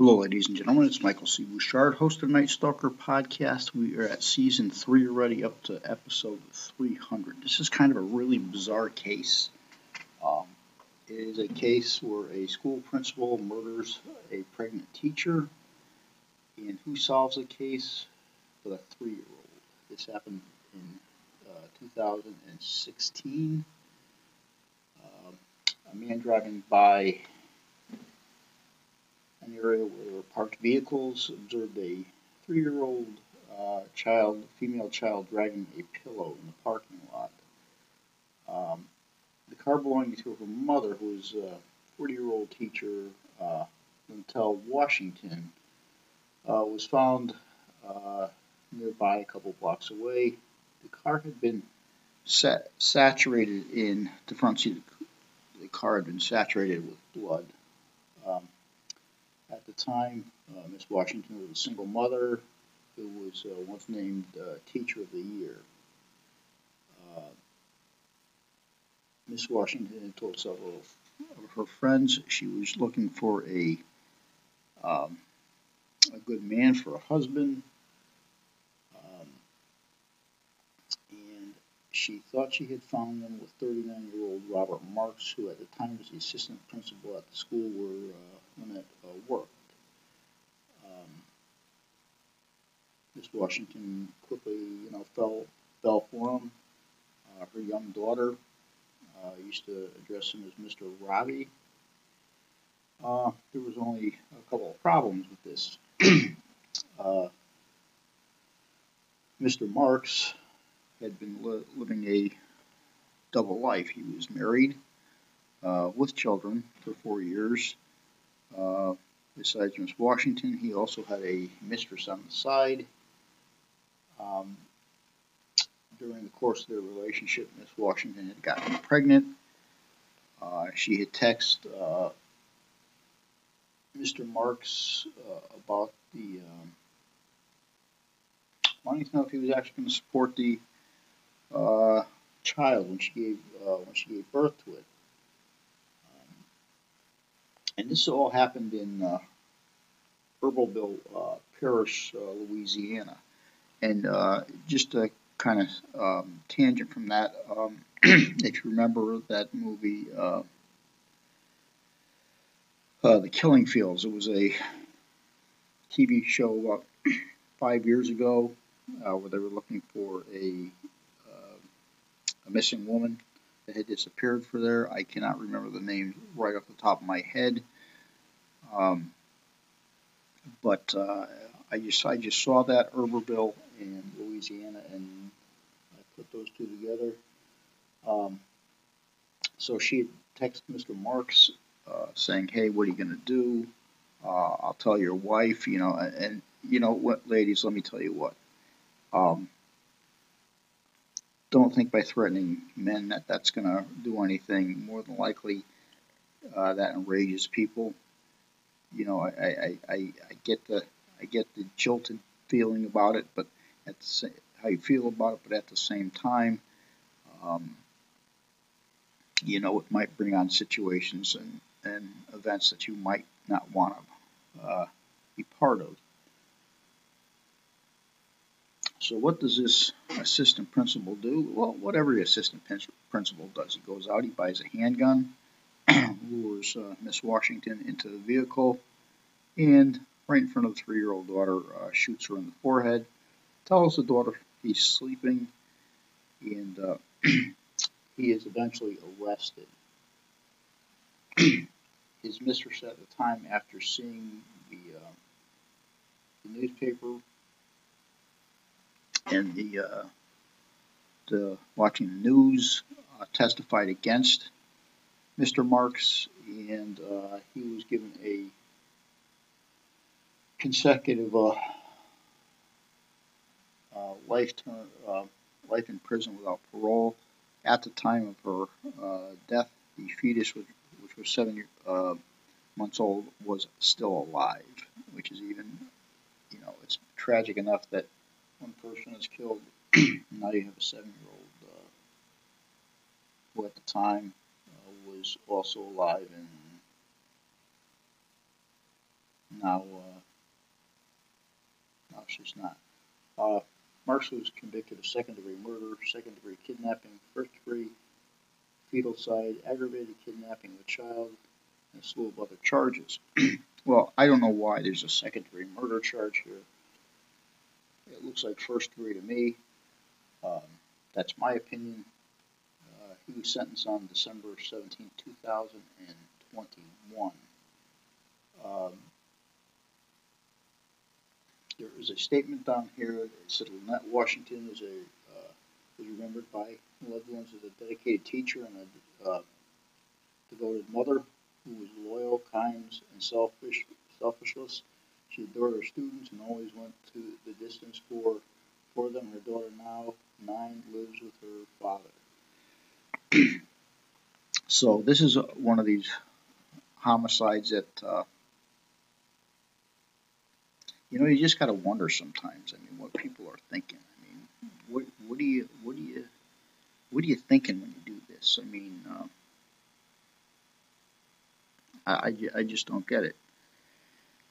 Hello, ladies and gentlemen. It's Michael C. Bouchard, host of Night Stalker podcast. We are at season three already, up to episode 300. This is kind of a really bizarre case. Um, it is a case where a school principal murders a pregnant teacher. And who solves the case? But a three year old. This happened in uh, 2016. Um, a man driving by an area where there were parked vehicles, observed a three-year-old uh, child, female child, dragging a pillow in the parking lot. Um, the car belonging to her mother, who was a 40-year-old teacher, uh, Lynntell Washington, uh, was found uh, nearby, a couple blocks away. The car had been sat- saturated in the front seat. The car had been saturated with blood. Um, the time, uh, Miss Washington was a single mother who was uh, once named uh, Teacher of the Year. Uh, Miss Washington had told several of her friends she was looking for a um, a good man for a husband, um, and she thought she had found him with 39-year-old Robert Marks, who at the time was the assistant principal at the school where uh, it uh, worked. Miss Washington quickly, you know, fell fell for him. Uh, her young daughter uh, used to address him as Mr. Robbie. Uh, there was only a couple of problems with this. Uh, Mr. Marks had been li- living a double life. He was married uh, with children for four years. Uh, besides Miss Washington, he also had a mistress on the side. Um, during the course of their relationship, Miss Washington had gotten pregnant. Uh, she had texted uh, Mr. Marks uh, about the um, wanting to know if he was actually going to support the uh, child when she gave uh, when she gave birth to it. And this all happened in uh, Iberville Parish, Louisiana. And uh, just a kind of um, tangent from that, um, if you remember that movie, uh, uh, The Killing Fields, it was a TV show about five years ago where they were looking for a, a missing woman that had disappeared for there. I cannot remember the name right off the top of my head. Um, but uh, I just I just saw that Iberville in Louisiana, and I put those two together. Um, so she texted Mr. Marks uh, saying, "Hey, what are you going to do? Uh, I'll tell your wife, you know." And, and, you know what, ladies, let me tell you what. Um, don't think by threatening men that that's going to do anything. More than likely, uh, that enrages people you know, I, I, I, I get the I get the jilted feeling about it, but at the same, how you feel about it, but at the same time, um, you know, it might bring on situations and, and events that you might not want to uh, be part of. So, what does this assistant principal do? Well, what every assistant principal does, he goes out, he buys a handgun, lures uh, Miss Washington into the vehicle, and right in front of the three-year-old daughter, uh, shoots her in the forehead, tells the daughter he's sleeping, and uh, he is eventually arrested. His mistress at the time, after seeing the, uh, the newspaper and the, uh, the watching the news, uh, testified against Mr. Marks, and uh, he was given a consecutive uh, life term, uh, life in prison without parole. At the time of her uh, death, the fetus, which was seven year, uh, months old, was still alive, which is even, you know, it's tragic enough that one person is killed. And now you have a seven-year-old uh, who, at the time, was also alive and now, uh, no, she's not. Marshall was convicted of second degree murder, second degree kidnapping, first degree feticide, aggravated kidnapping of a child, and a slew of other charges. well, I don't know why there's a second degree murder charge here. It looks like first degree to me. Um, that's my opinion. Uh, he was sentenced on December 17, 2021. Um, there is a statement down here that said Lynette Washington is a uh, is remembered by loved ones as a dedicated teacher and a uh, devoted mother who was loyal, kind, and selfish, selfishless. She adored her students and always went to the distance for for them. Her daughter, now nine, lives with her father. so this is one of these homicides that uh, you know, you just got to wonder sometimes. I mean, what people are thinking. I mean, what what do you what do you what are you thinking when you do this? I mean, uh, I, I just don't get it.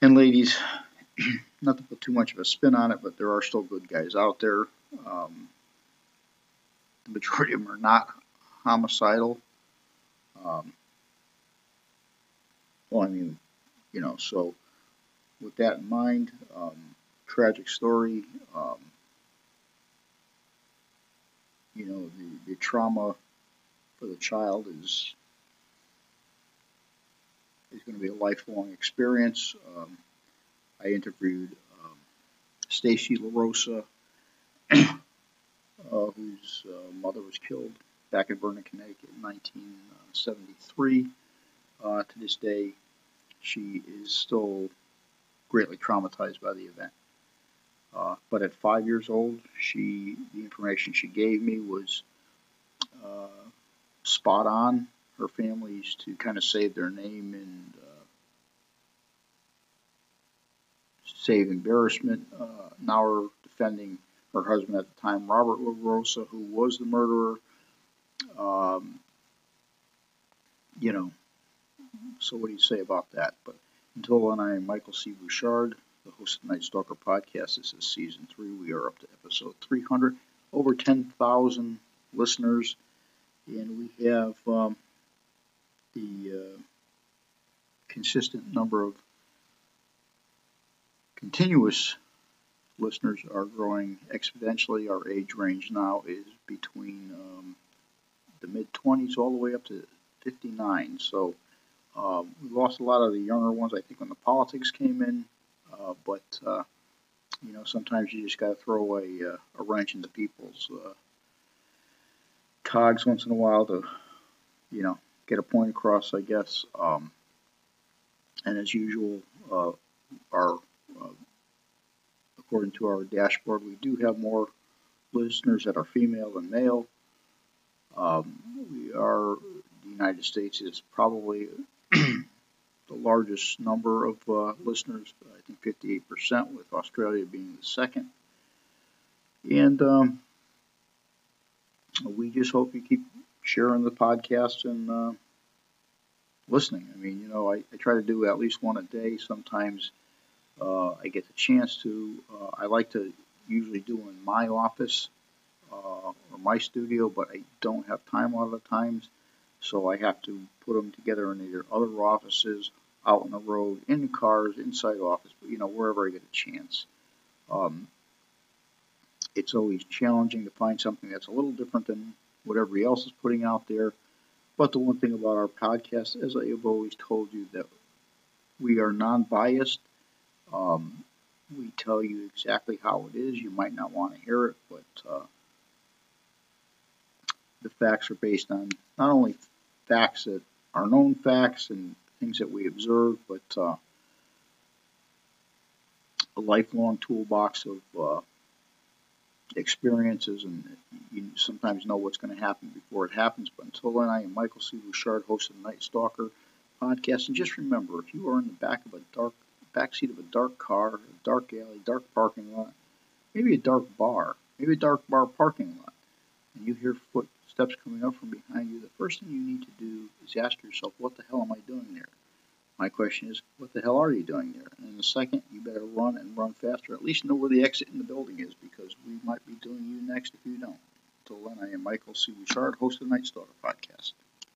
And ladies, not to put too much of a spin on it, but there are still good guys out there. Um, the majority of them are not homicidal. Um, well, I mean, you know, so with that in mind, um, tragic story. Um, you know, the, the trauma for the child is is going to be a lifelong experience. Um, I interviewed um, Stacy LaRosa, uh, whose uh, mother was killed back in Vernon, Connecticut in 1973. Uh, to this day, she is still greatly traumatized by the event. Uh, but at five years old, she the information she gave me was uh, spot on. Her family's to kind of save their name and uh, save embarrassment. Uh, now we're defending her husband at the time, Robert LaRosa, who was the murderer. Um, you know, so what do you say about that? But until then, I am Michael C. Bouchard, the host of Night Stalker podcast. This is season three. We are up to episode 300, over 10,000 listeners, and we have um, the uh, consistent number of continuous listeners are growing exponentially. Our age range now is between um, the mid 20s all the way up to 59. So um, we lost a lot of the younger ones, I think, when the politics came in. Uh, but uh, you know, sometimes you just got to throw a, uh, a wrench into people's uh, cogs once in a while to, you know, get a point across, I guess. Um, and as usual, uh, our according to our dashboard, we do have more listeners that are female than male. Um, we are the United States is probably the largest number of uh, listeners, I think 58%, with Australia being the second. And um, we just hope you keep sharing the podcast and uh, listening. I mean, you know, I, I, try to do at least one a day. Sometimes uh, I get the chance to. Uh, I like to usually do in my office uh, or my studio, but I don't have time a lot of the times. So I have to put them together in either other offices, out on the road, in cars, inside office, but you know, wherever I get a chance. Um, it's always challenging to find something that's a little different than what everybody else is putting out there. But the one thing about our podcast, as I have always told you, that we are non-biased. Um, we tell you exactly how it is. You might not want to hear it, but uh, the facts are based on not only facts that are known facts and things that we observe, but uh, a lifelong toolbox of uh, experiences, and you sometimes know what's going to happen before it happens. But until then, I am Michael C. Bouchard, host of the Night Stalker podcast. And just remember, if you are in the back of a dark back seat of a dark car, a dark alley, dark parking lot, maybe a dark bar, maybe a dark bar parking lot, and you hear footsteps coming up from behind you, the first thing you need to do is ask yourself, what the hell am I doing there? My question is, what the hell are you doing there? And in the second, you better run and run faster. At least know where the exit in the building is because we might be doing you next if you don't. Until then, I am Michael C. Host of the Night Stalker podcast.